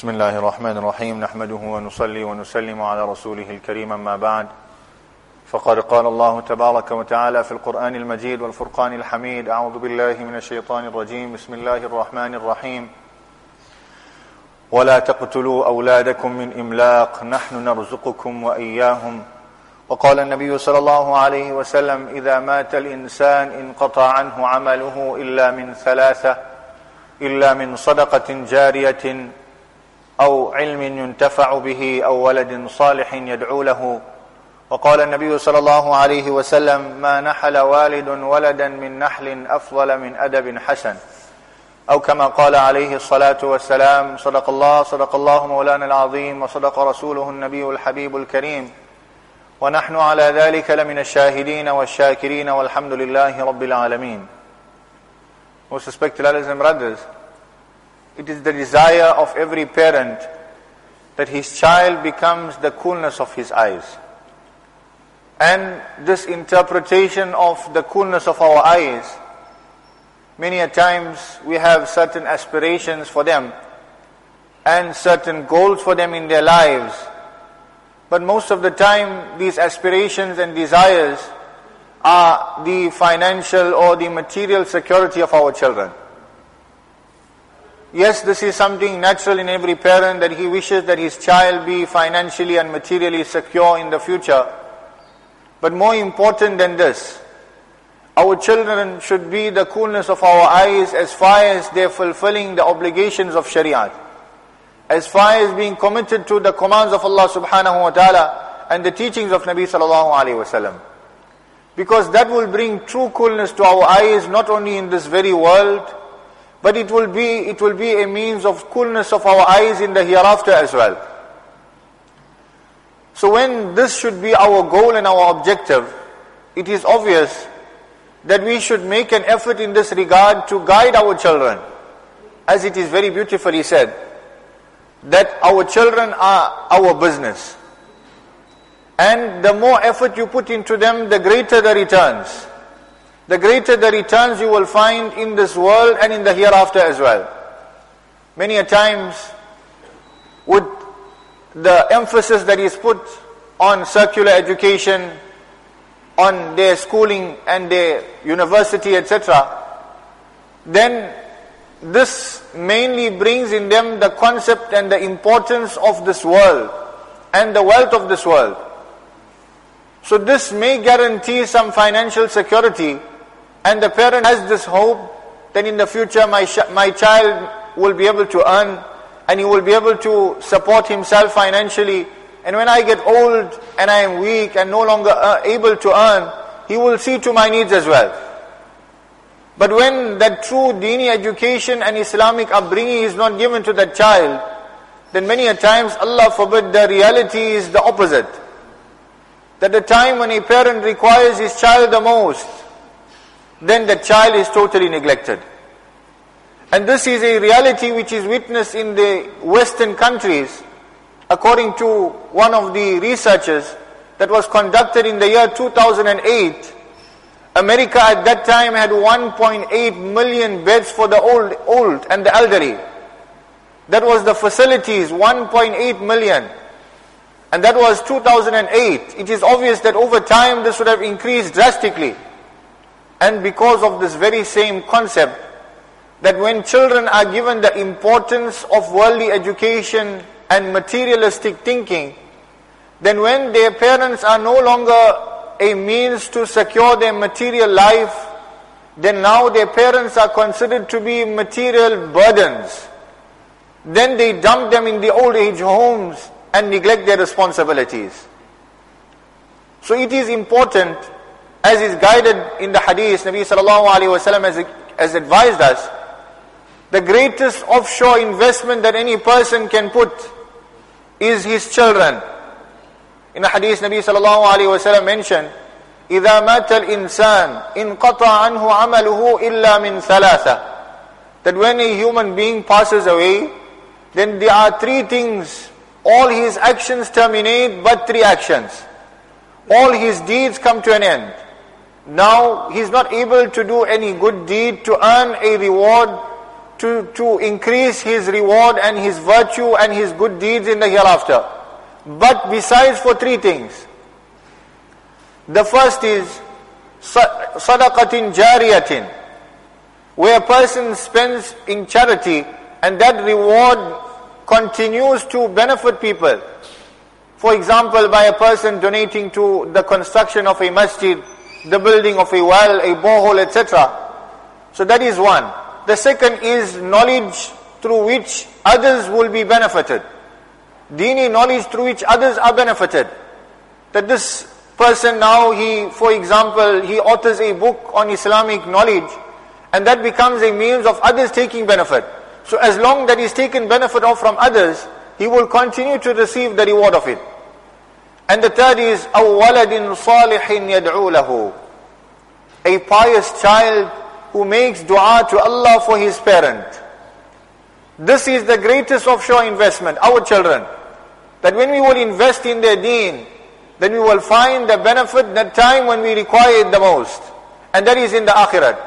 بسم الله الرحمن الرحيم. نحمده ونصلي ونسلم على رسوله الكريم أما بعد. فقد قال الله تبارك وتعالى في القرآن المجيد والفرقان الحميد أعوذ بالله من الشيطان الرجيم. بسم الله الرحمن الرحيم. ولا تقتلوا أولادكم من إملاق نحن نرزقكم وإياهم. وقال النبي صلى الله عليه وسلم إذا مات الإنسان انقطع عنه عمله إلا من ثلاثة إلا من صدقة جارية أو علم ينتفع به أو ولد صالح يدعو له. وقال النبي صلى الله عليه وسلم ما نحل والد ولدا من نحل أفضل من أدب حسن. أو كما قال عليه الصلاة والسلام صدق الله صدق الله مولانا العظيم وصدق رسوله النبي الحبيب الكريم. ونحن على ذلك لمن الشاهدين والشاكرين والحمد لله رب العالمين. Most respected brothers it is the desire of every parent that his child becomes the coolness of his eyes. And this interpretation of the coolness of our eyes, many a times we have certain aspirations for them and certain goals for them in their lives. But most of the time, these aspirations and desires are the financial or the material security of our children. Yes, this is something natural in every parent that he wishes that his child be financially and materially secure in the future. But more important than this, our children should be the coolness of our eyes as far as they're fulfilling the obligations of Shariah. As far as being committed to the commands of Allah subhanahu wa ta'ala and the teachings of Nabi sallallahu alayhi wa wasallam. Because that will bring true coolness to our eyes not only in this very world, but it will be it will be a means of coolness of our eyes in the hereafter as well. So when this should be our goal and our objective, it is obvious that we should make an effort in this regard to guide our children. As it is very beautifully said, that our children are our business. And the more effort you put into them, the greater the returns. The greater the returns you will find in this world and in the hereafter as well. Many a times, with the emphasis that is put on circular education, on their schooling and their university, etc., then this mainly brings in them the concept and the importance of this world and the wealth of this world. So this may guarantee some financial security and the parent has this hope that in the future my, my child will be able to earn and he will be able to support himself financially. And when I get old and I am weak and no longer uh, able to earn, he will see to my needs as well. But when that true dini education and Islamic upbringing is not given to that child, then many a times, Allah forbid, the reality is the opposite. That the time when a parent requires his child the most, then the child is totally neglected. And this is a reality which is witnessed in the Western countries, according to one of the researchers that was conducted in the year 2008. America at that time had 1.8 million beds for the old, old and the elderly. That was the facilities, 1.8 million. And that was 2008. It is obvious that over time this would have increased drastically. And because of this very same concept, that when children are given the importance of worldly education and materialistic thinking, then when their parents are no longer a means to secure their material life, then now their parents are considered to be material burdens. Then they dump them in the old age homes and neglect their responsibilities. So it is important as is guided in the hadith, Nabi sallallahu alayhi wasallam has, has advised us, the greatest offshore investment that any person can put is his children. In the hadith, Nabi sallallahu alayhi wasallam mentioned, إذا مات الإنسان انقطع عنه عمله إلا من ثلاثة that when a human being passes away then there are three things all his actions terminate but three actions all his deeds come to an end now he's not able to do any good deed to earn a reward to, to increase his reward and his virtue and his good deeds in the hereafter. But besides for three things. The first is sadaqatin jariyatin, where a person spends in charity and that reward continues to benefit people. For example, by a person donating to the construction of a masjid, the building of a well, a borehole, etc. So that is one. The second is knowledge through which others will be benefited. Dini knowledge through which others are benefited. That this person now, he, for example, he authors a book on Islamic knowledge and that becomes a means of others taking benefit. So as long that he's taken benefit of from others, he will continue to receive the reward of it. And the third is, أَوْ وَلَدٍ صَالِحٍ يَدْعُو لَهُ A pious child who makes dua to Allah for his parent. This is the greatest offshore investment, our children. That when we will invest in their deen, then we will find the benefit that time when we require it the most. And that is in the akhirat.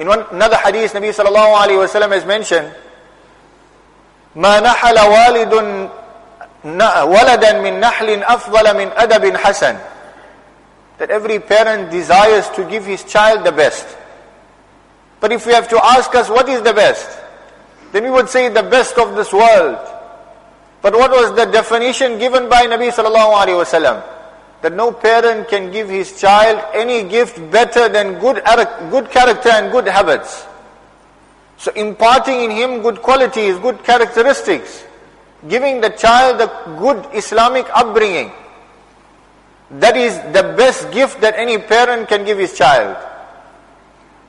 In one, another hadith, Nabi sallallahu alayhi wa sallam has mentioned, ما نحل والد ولدا من نحل أفضل من أدب حسن that every parent desires to give his child the best. But if we have to ask us what is the best, then we would say the best of this world. But what was the definition given by Nabi sallallahu alaihi wasallam? That no parent can give his child any gift better than good, good character and good habits. So imparting in him good qualities, good characteristics, giving the child a good Islamic upbringing, that is the best gift that any parent can give his child.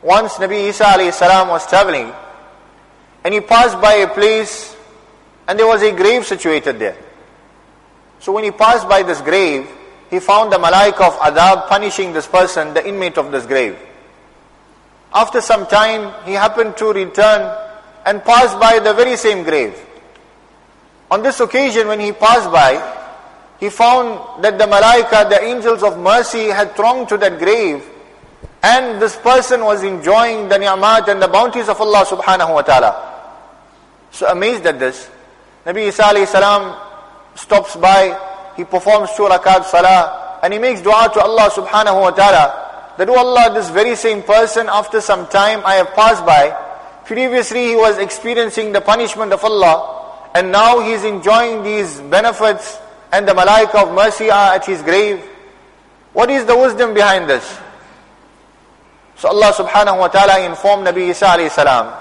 Once Nabi Isa salam was traveling and he passed by a place and there was a grave situated there. So when he passed by this grave, he found the malaika of adhab punishing this person, the inmate of this grave. After some time, he happened to return and passed by the very same grave. On this occasion, when he passed by, he found that the malaika, the angels of mercy had thronged to that grave and this person was enjoying the ni'mat and the bounties of Allah subhanahu wa ta'ala. So amazed at this, Nabi Isa alayhi salam stops by, he performs two rakat salah and he makes dua to Allah subhanahu wa ta'ala that, oh Allah, this very same person after some time I have passed by, previously he was experiencing the punishment of Allah and now he is enjoying these benefits and the malaika of mercy are at his grave. What is the wisdom behind this? So Allah subhanahu wa ta'ala informed Nabi Isa alayhi salam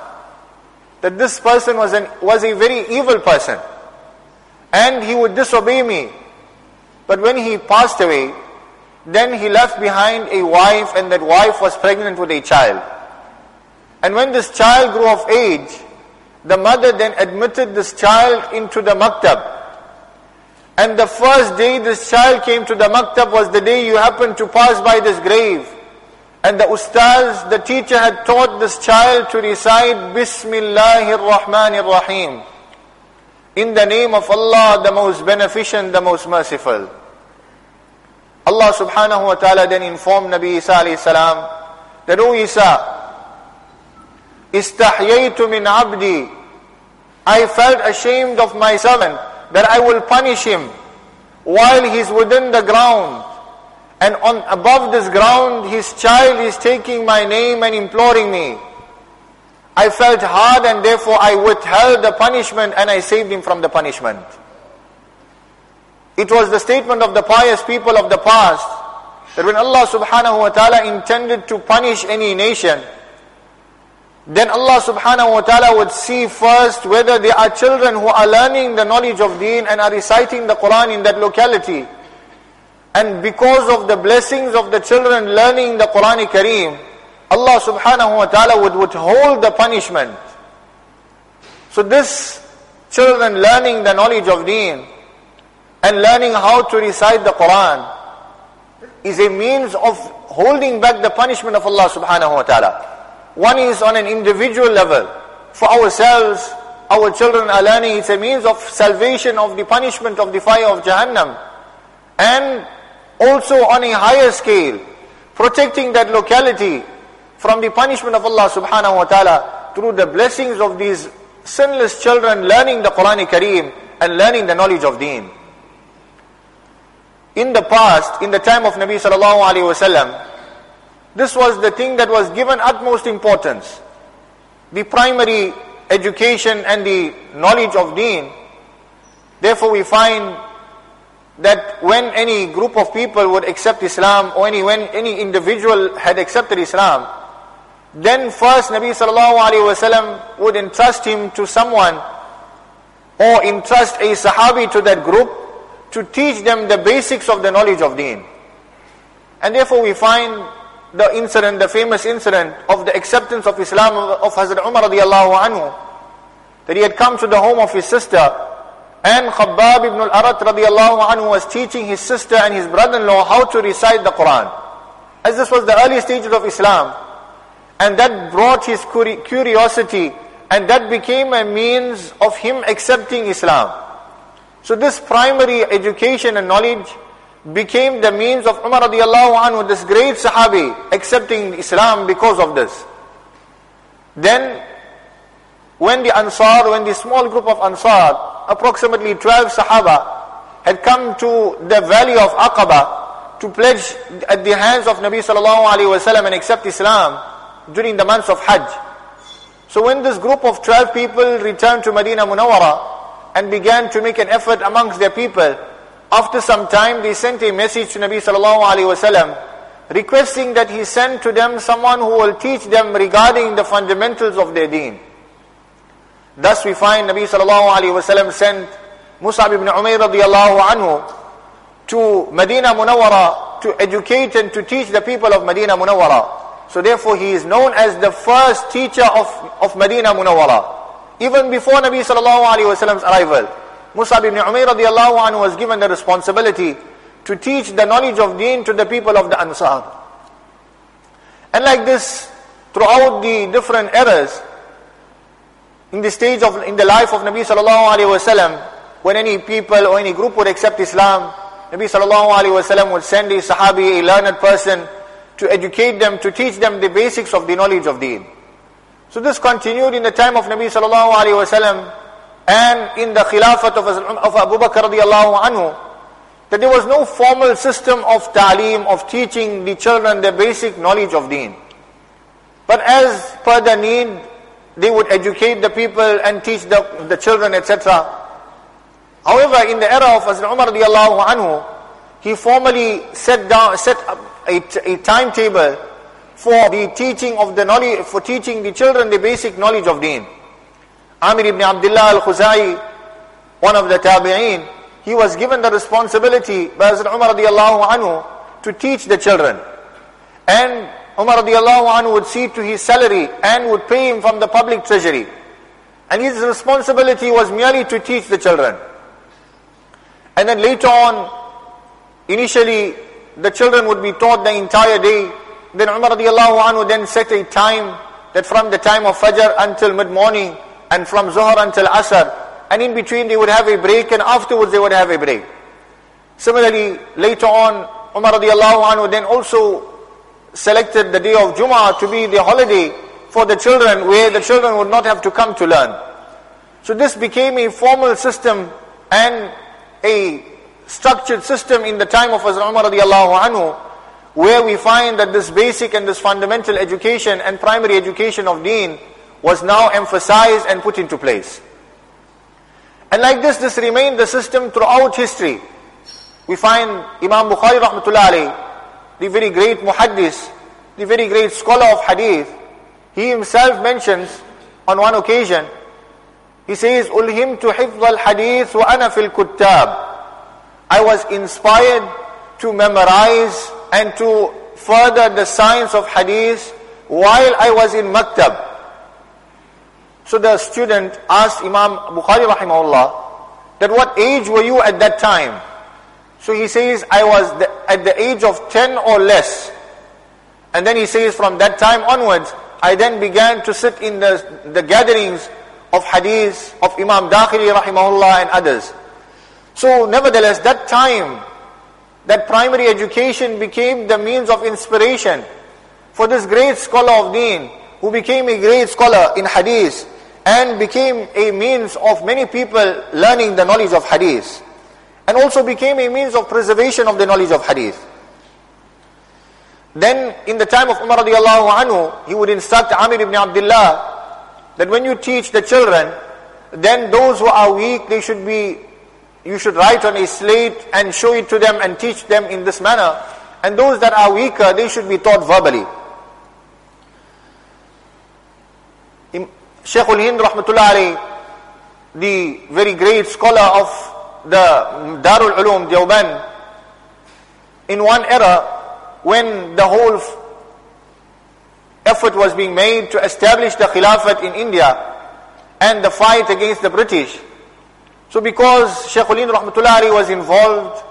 that this person was, an, was a very evil person and he would disobey me. But when he passed away, then he left behind a wife and that wife was pregnant with a child. And when this child grew of age, the mother then admitted this child into the maktab and the first day this child came to the maktab was the day you happened to pass by this grave. And the ustaz, the teacher had taught this child to recite Bismillahir Rahmanir Rahim. In the name of Allah, the most beneficent, the most merciful. Allah subhanahu wa ta'ala then informed Nabi Isa alayhi salam that, O Isa, istahyaytu min abdi. I felt ashamed of my servant that I will punish him while he's within the ground. And on above this ground, his child is taking my name and imploring me. I felt hard and therefore I withheld the punishment and I saved him from the punishment. It was the statement of the pious people of the past that when Allah subhanahu wa ta'ala intended to punish any nation, then Allah subhanahu wa ta'ala would see first whether there are children who are learning the knowledge of deen and are reciting the Quran in that locality. And because of the blessings of the children learning the Quran Kareem, Allah subhanahu wa ta'ala would withhold the punishment. So this children learning the knowledge of deen and learning how to recite the Quran is a means of holding back the punishment of Allah subhanahu wa ta'ala. One is on an individual level. For ourselves, our children are learning it's a means of salvation of the punishment of the fire of Jahannam. And also on a higher scale, protecting that locality from the punishment of Allah subhanahu wa ta'ala through the blessings of these sinless children learning the Quran Kareem and learning the knowledge of deen. In the past, in the time of Nabi sallallahu alaihi wasallam, this was the thing that was given utmost importance. The primary education and the knowledge of deen. Therefore we find that when any group of people would accept Islam or any, when any individual had accepted Islam, then first Nabi wasallam would entrust him to someone or entrust a Sahabi to that group to teach them the basics of the knowledge of deen. And therefore we find the incident, the famous incident of the acceptance of Islam of Hazrat Umar radiallahu anhu, that he had come to the home of his sister and Khabbab ibn al-Arat radiallahu anhu was teaching his sister and his brother-in-law how to recite the Quran. As this was the early stages of Islam. And that brought his curiosity and that became a means of him accepting Islam. So this primary education and knowledge became the means of Umar radiallahu anhu, this great Sahabi, accepting Islam because of this. Then, when the Ansar, when the small group of Ansar, approximately 12 Sahaba, had come to the valley of Aqaba to pledge at the hands of Nabi sallallahu alaihi wasallam and accept Islam during the months of Hajj. So when this group of 12 people returned to Medina Munawwara and began to make an effort amongst their people, after some time, they sent a message to Nabi sallallahu alaihi wasallam, requesting that he send to them someone who will teach them regarding the fundamentals of their deen. Thus we find Nabi sallallahu alaihi wasallam sent Mus'ab ibn Umayr radiallahu anhu to Medina Munawwara to educate and to teach the people of Medina Munawwara. So therefore he is known as the first teacher of, of Medina Munawwara. Even before Nabi sallallahu alaihi wasallam's arrival. Musab ibn Umayr radiallahu was given the responsibility to teach the knowledge of deen to the people of the Ansar. And like this, throughout the different eras, in the stage of, in the life of Nabi sallallahu alayhi wasallam, when any people or any group would accept Islam, Nabi sallallahu alayhi wasallam would send a sahabi, a learned person, to educate them, to teach them the basics of the knowledge of deen. So this continued in the time of Nabi sallallahu alayhi wasallam, and in the Khilafat of, of Abu Bakr radiallahu anhu, that there was no formal system of ta'lim, of teaching the children the basic knowledge of deen. But as per the need, they would educate the people and teach the, the children, etc. However, in the era of Hazrat Umar radiallahu anhu, he formally set down, set up a, a timetable for the teaching of the knowledge, for teaching the children the basic knowledge of deen. Amir ibn Abdullah al-Khuzai, one of the tabi'een, he was given the responsibility by Hazrat Umar radiallahu anhu to teach the children. And Umar radiallahu anhu would see to his salary and would pay him from the public treasury. And his responsibility was merely to teach the children. And then later on, initially, the children would be taught the entire day. Then Umar radiallahu anhu then set a time that from the time of Fajr until mid-morning, and from Zuhr until Asr, and in between they would have a break, and afterwards they would have a break. Similarly, later on, Umar radiallahu anhu then also selected the day of Jummah to be the holiday for the children, where the children would not have to come to learn. So this became a formal system and a structured system in the time of Hazrat Umar radiallahu anhu, where we find that this basic and this fundamental education and primary education of deen was now emphasized and put into place. And like this, this remained the system throughout history. We find Imam Bukhari rahmatullahi, alayhi, the very great muhaddis, the very great scholar of hadith, he himself mentions on one occasion, he says, Ulhim to hifz al hadith wa ana fil kuttab. I was inspired to memorize and to further the science of hadith while I was in maktab. So the student asked Imam Bukhari rahimahullah that what age were you at that time? So he says, I was the, at the age of 10 or less. And then he says, from that time onwards, I then began to sit in the, the gatherings of hadith of Imam Dakhili rahimahullah and others. So nevertheless, that time, that primary education became the means of inspiration for this great scholar of deen, who became a great scholar in hadith, and became a means of many people learning the knowledge of hadith, and also became a means of preservation of the knowledge of hadith. Then in the time of Umar radiallahu anhu, he would instruct Amir ibn Abdullah that when you teach the children, then those who are weak, they should be, you should write on a slate and show it to them and teach them in this manner. And those that are weaker, they should be taught verbally. Shaykh al-Hind rahmatullah the very great scholar of the Darul Ulum, Deoband, in one era, when the whole effort was being made to establish the Khilafat in India and the fight against the British. So because Shaykh al-Hind Rahmatullahi was involved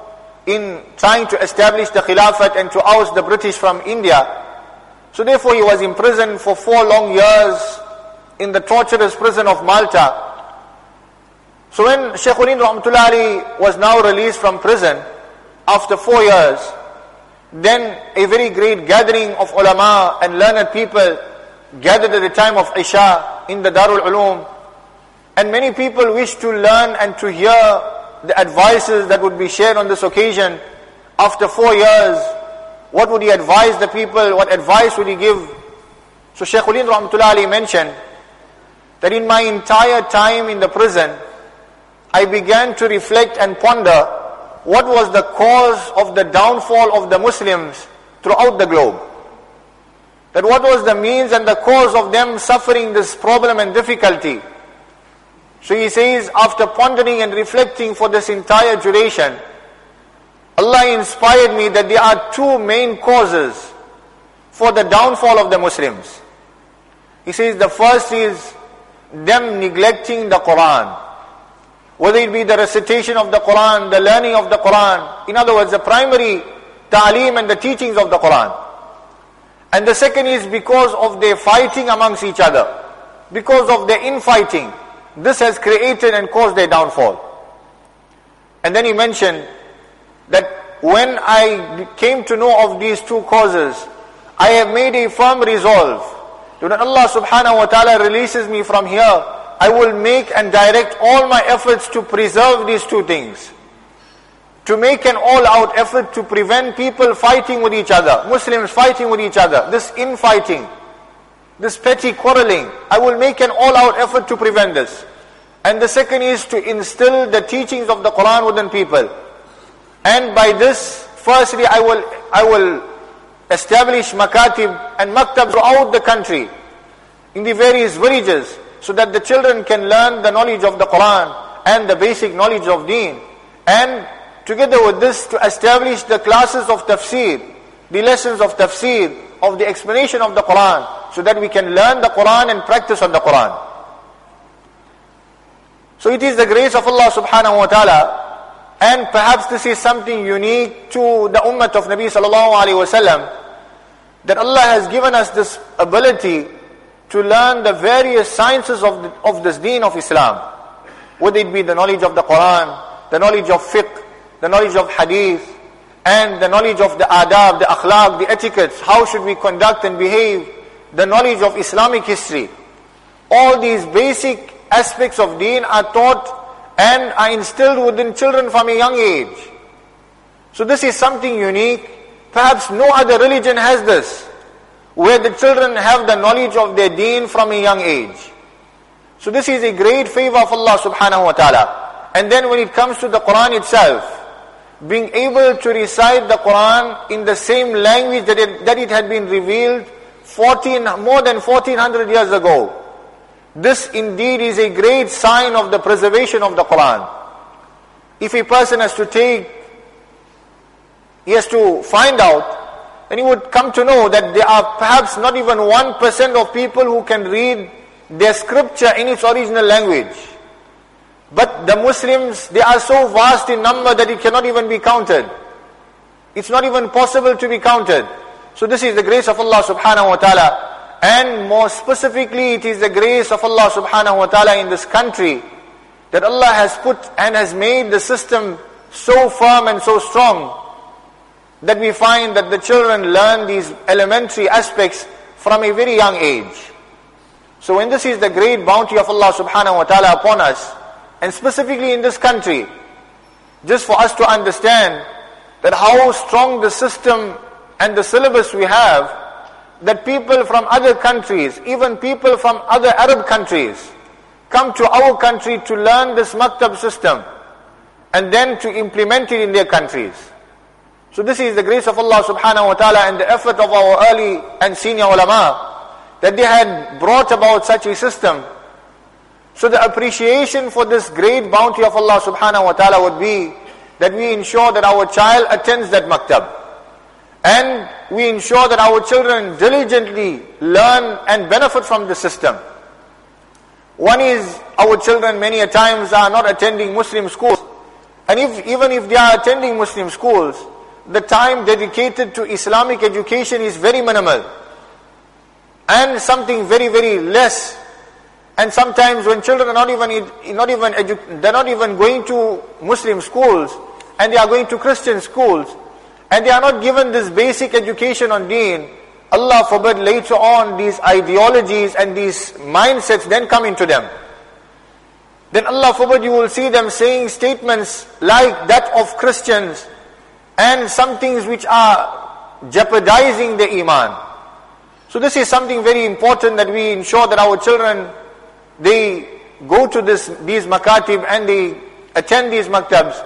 in trying to establish the Khilafat and to oust the British from India, so therefore he was imprisoned for four long years in the torturous prison of Malta. So when Shaykh al-Hind Rahmatullahi was now released from prison after four years, then a very great gathering of ulama and learned people gathered at the time of Isha in the Darul Ulum. And many people wished to learn and to hear the advices that would be shared on this occasion. After four years, what would he advise the people? What advice would he give? So Shaykh al-Hind Rahmatullah mentioned that in my entire time in the prison, I began to reflect and ponder what was the cause of the downfall of the Muslims throughout the globe. That what was the means and the cause of them suffering this problem and difficulty. So he says, after pondering and reflecting for this entire duration, Allah inspired me that there are two main causes for the downfall of the Muslims. He says the first is them neglecting the Quran whether it be the recitation of the Quran, the learning of the Quran, in other words, the primary ta'lim and the teachings of the Quran. And the second is because of their fighting amongst each other, because of their infighting. This has created and caused their downfall. And then he mentioned that when I came to know of these two causes, I have made a firm resolve. When Allah subhanahu wa ta'ala releases me from here, I will make and direct all my efforts to preserve these two things. To make an all-out effort to prevent people fighting with each other, Muslims fighting with each other, this infighting, this petty quarreling. I will make an all-out effort to prevent this. And the second is to instill the teachings of the Quran within people. And by this, firstly, I will, I will establish makatib and maktab throughout the country, in the various villages, so that the children can learn the knowledge of the Quran and the basic knowledge of deen. And together with this to establish the classes of tafsir, the lessons of tafsir, of the explanation of the Quran, so that we can learn the Quran and practice on the Quran. So it is the grace of Allah subhanahu wa ta'ala, and perhaps this is something unique to the ummah of Nabi sallallahu alayhi wasallam, that Allah has given us this ability to learn the various sciences of, the, of this deen of Islam. Whether it be the knowledge of the Quran, the knowledge of fiqh, the knowledge of hadith, and the knowledge of the adab, the akhlaq, the etiquettes, how should we conduct and behave, the knowledge of Islamic history. All these basic aspects of deen are taught and are instilled within children from a young age. So this is something unique. Perhaps no other religion has this where the children have the knowledge of their deen from a young age. So this is a great favor of Allah subhanahu wa ta'ala. And then when it comes to the Quran itself, being able to recite the Quran in the same language that it, that it had been revealed 14, more than 1400 years ago. This indeed is a great sign of the preservation of the Quran. If a person has to take, he has to find out then he would come to know that there are perhaps not even 1% of people who can read their scripture in its original language. But the Muslims, they are so vast in number that it cannot even be counted. It's not even possible to be counted. So this is the grace of Allah subhanahu wa ta'ala. And more specifically, it is the grace of Allah subhanahu wa ta'ala in this country that Allah has put and has made the system so firm and so strong that we find that the children learn these elementary aspects from a very young age. So when this is the great bounty of Allah subhanahu wa ta'ala upon us, and specifically in this country, just for us to understand that how strong the system and the syllabus we have, that people from other countries, even people from other Arab countries, come to our country to learn this maktab system and then to implement it in their countries. So this is the grace of Allah subhanahu wa ta'ala and the effort of our early and senior ulama that they had brought about such a system. So the appreciation for this great bounty of Allah subhanahu wa ta'ala would be that we ensure that our child attends that maktab. And we ensure that our children diligently learn and benefit from the system. One is our children many a times are not attending Muslim schools. And if, even if they are attending Muslim schools, the time dedicated to Islamic education is very minimal. And something very, very less. And sometimes when children are not even, not even edu- they're not even going to Muslim schools, and they are going to Christian schools, and they are not given this basic education on deen, Allah forbid later on these ideologies and these mindsets then come into them. Then Allah forbid you will see them saying statements like that of Christians and some things which are jeopardizing the iman. So this is something very important that we ensure that our children, they go to this, these makatib and they attend these maktabs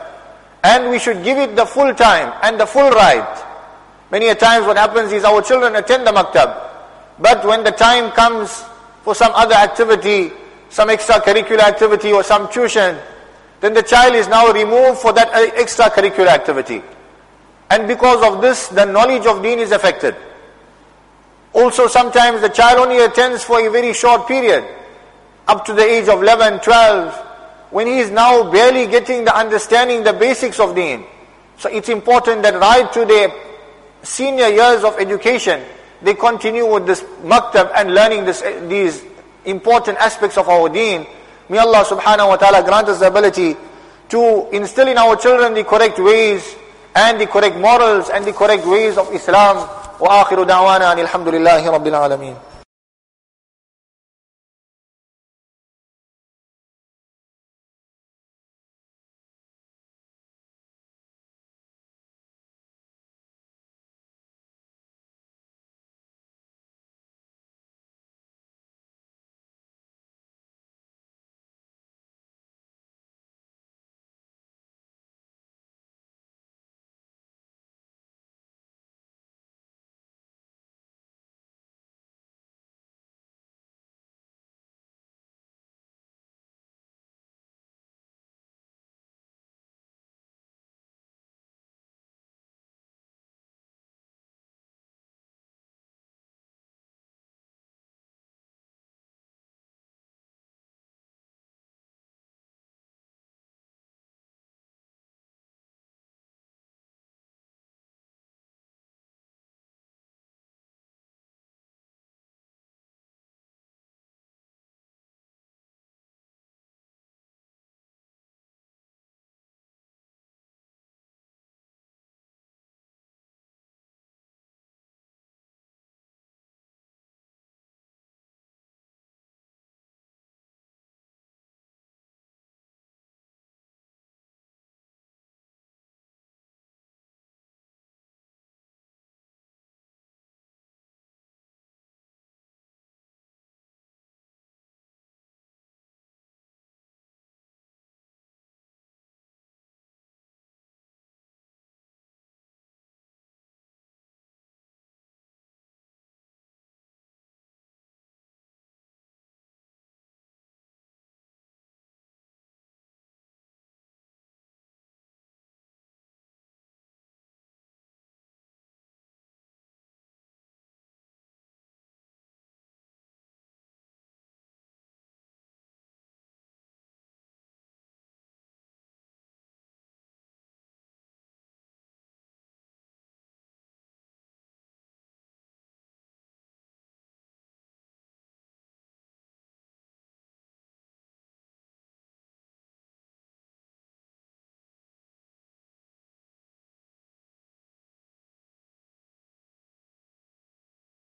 and we should give it the full time and the full right. Many a times what happens is our children attend the maktab, but when the time comes for some other activity, some extracurricular activity or some tuition, then the child is now removed for that uh, extracurricular activity. And because of this, the knowledge of deen is affected. Also sometimes the child only attends for a very short period, up to the age of 11, 12, when he is now barely getting the understanding, the basics of deen. So it's important that right to the senior years of education, they continue with this maktab and learning this, these important aspects of our deen. May Allah subhanahu wa ta'ala grant us the ability to instill in our children the correct ways and the correct morals and the correct ways of Islam. وآخر دعوانا أن الحمد لله رب العالمين